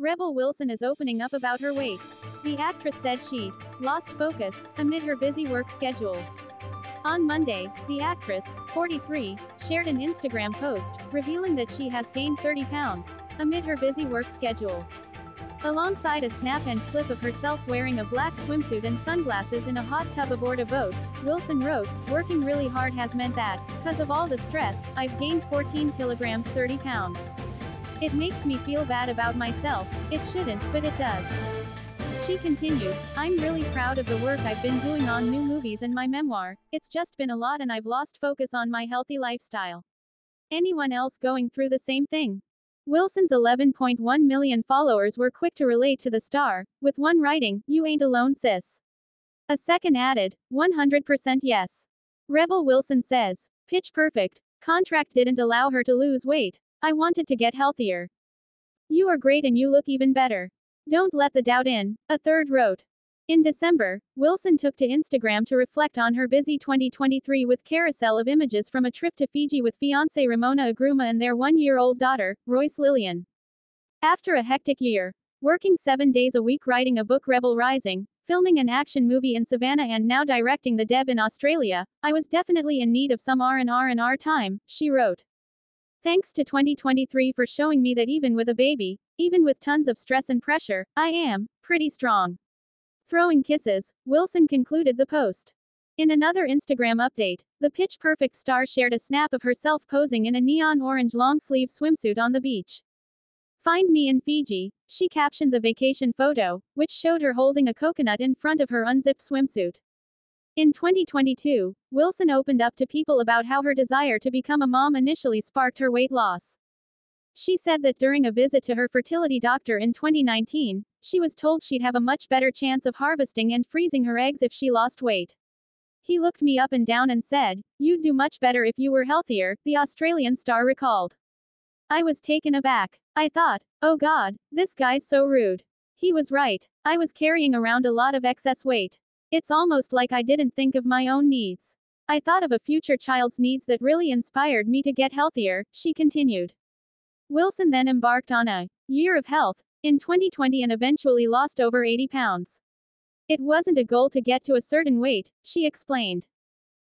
Rebel Wilson is opening up about her weight. The actress said she'd lost focus amid her busy work schedule. On Monday, the actress, 43, shared an Instagram post revealing that she has gained 30 pounds amid her busy work schedule. Alongside a snap and clip of herself wearing a black swimsuit and sunglasses in a hot tub aboard a boat, Wilson wrote, Working really hard has meant that, because of all the stress, I've gained 14 kilograms 30 pounds. It makes me feel bad about myself, it shouldn't, but it does. She continued, I'm really proud of the work I've been doing on new movies and my memoir, it's just been a lot and I've lost focus on my healthy lifestyle. Anyone else going through the same thing? Wilson's 11.1 million followers were quick to relate to the star, with one writing, You ain't alone, sis. A second added, 100% yes. Rebel Wilson says, Pitch perfect, contract didn't allow her to lose weight. I wanted to get healthier. You are great and you look even better. Don't let the doubt in, a third wrote. In December, Wilson took to Instagram to reflect on her busy 2023 with carousel of images from a trip to Fiji with fiancé Ramona Agruma and their one-year-old daughter, Royce Lillian. After a hectic year, working seven days a week writing a book Rebel Rising, filming an action movie in Savannah and now directing The Deb in Australia, I was definitely in need of some R&R and R time, she wrote. Thanks to 2023 for showing me that even with a baby, even with tons of stress and pressure, I am pretty strong. Throwing kisses, Wilson concluded the post. In another Instagram update, the Pitch Perfect star shared a snap of herself posing in a neon orange long sleeve swimsuit on the beach. Find me in Fiji, she captioned the vacation photo, which showed her holding a coconut in front of her unzipped swimsuit. In 2022, Wilson opened up to people about how her desire to become a mom initially sparked her weight loss. She said that during a visit to her fertility doctor in 2019, she was told she'd have a much better chance of harvesting and freezing her eggs if she lost weight. He looked me up and down and said, You'd do much better if you were healthier, the Australian star recalled. I was taken aback. I thought, oh god, this guy's so rude. He was right. I was carrying around a lot of excess weight. It's almost like I didn't think of my own needs. I thought of a future child's needs that really inspired me to get healthier, she continued. Wilson then embarked on a year of health in 2020 and eventually lost over 80 pounds. It wasn't a goal to get to a certain weight, she explained.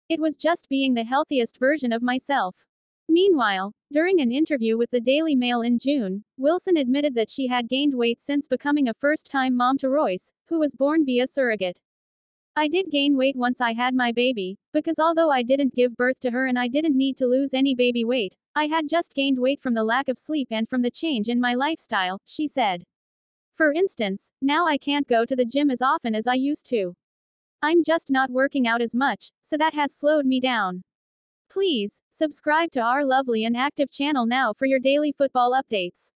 It was just being the healthiest version of myself. Meanwhile, during an interview with the Daily Mail in June, Wilson admitted that she had gained weight since becoming a first time mom to Royce, who was born via surrogate. I did gain weight once I had my baby, because although I didn't give birth to her and I didn't need to lose any baby weight, I had just gained weight from the lack of sleep and from the change in my lifestyle, she said. For instance, now I can't go to the gym as often as I used to. I'm just not working out as much, so that has slowed me down. Please, subscribe to our lovely and active channel now for your daily football updates.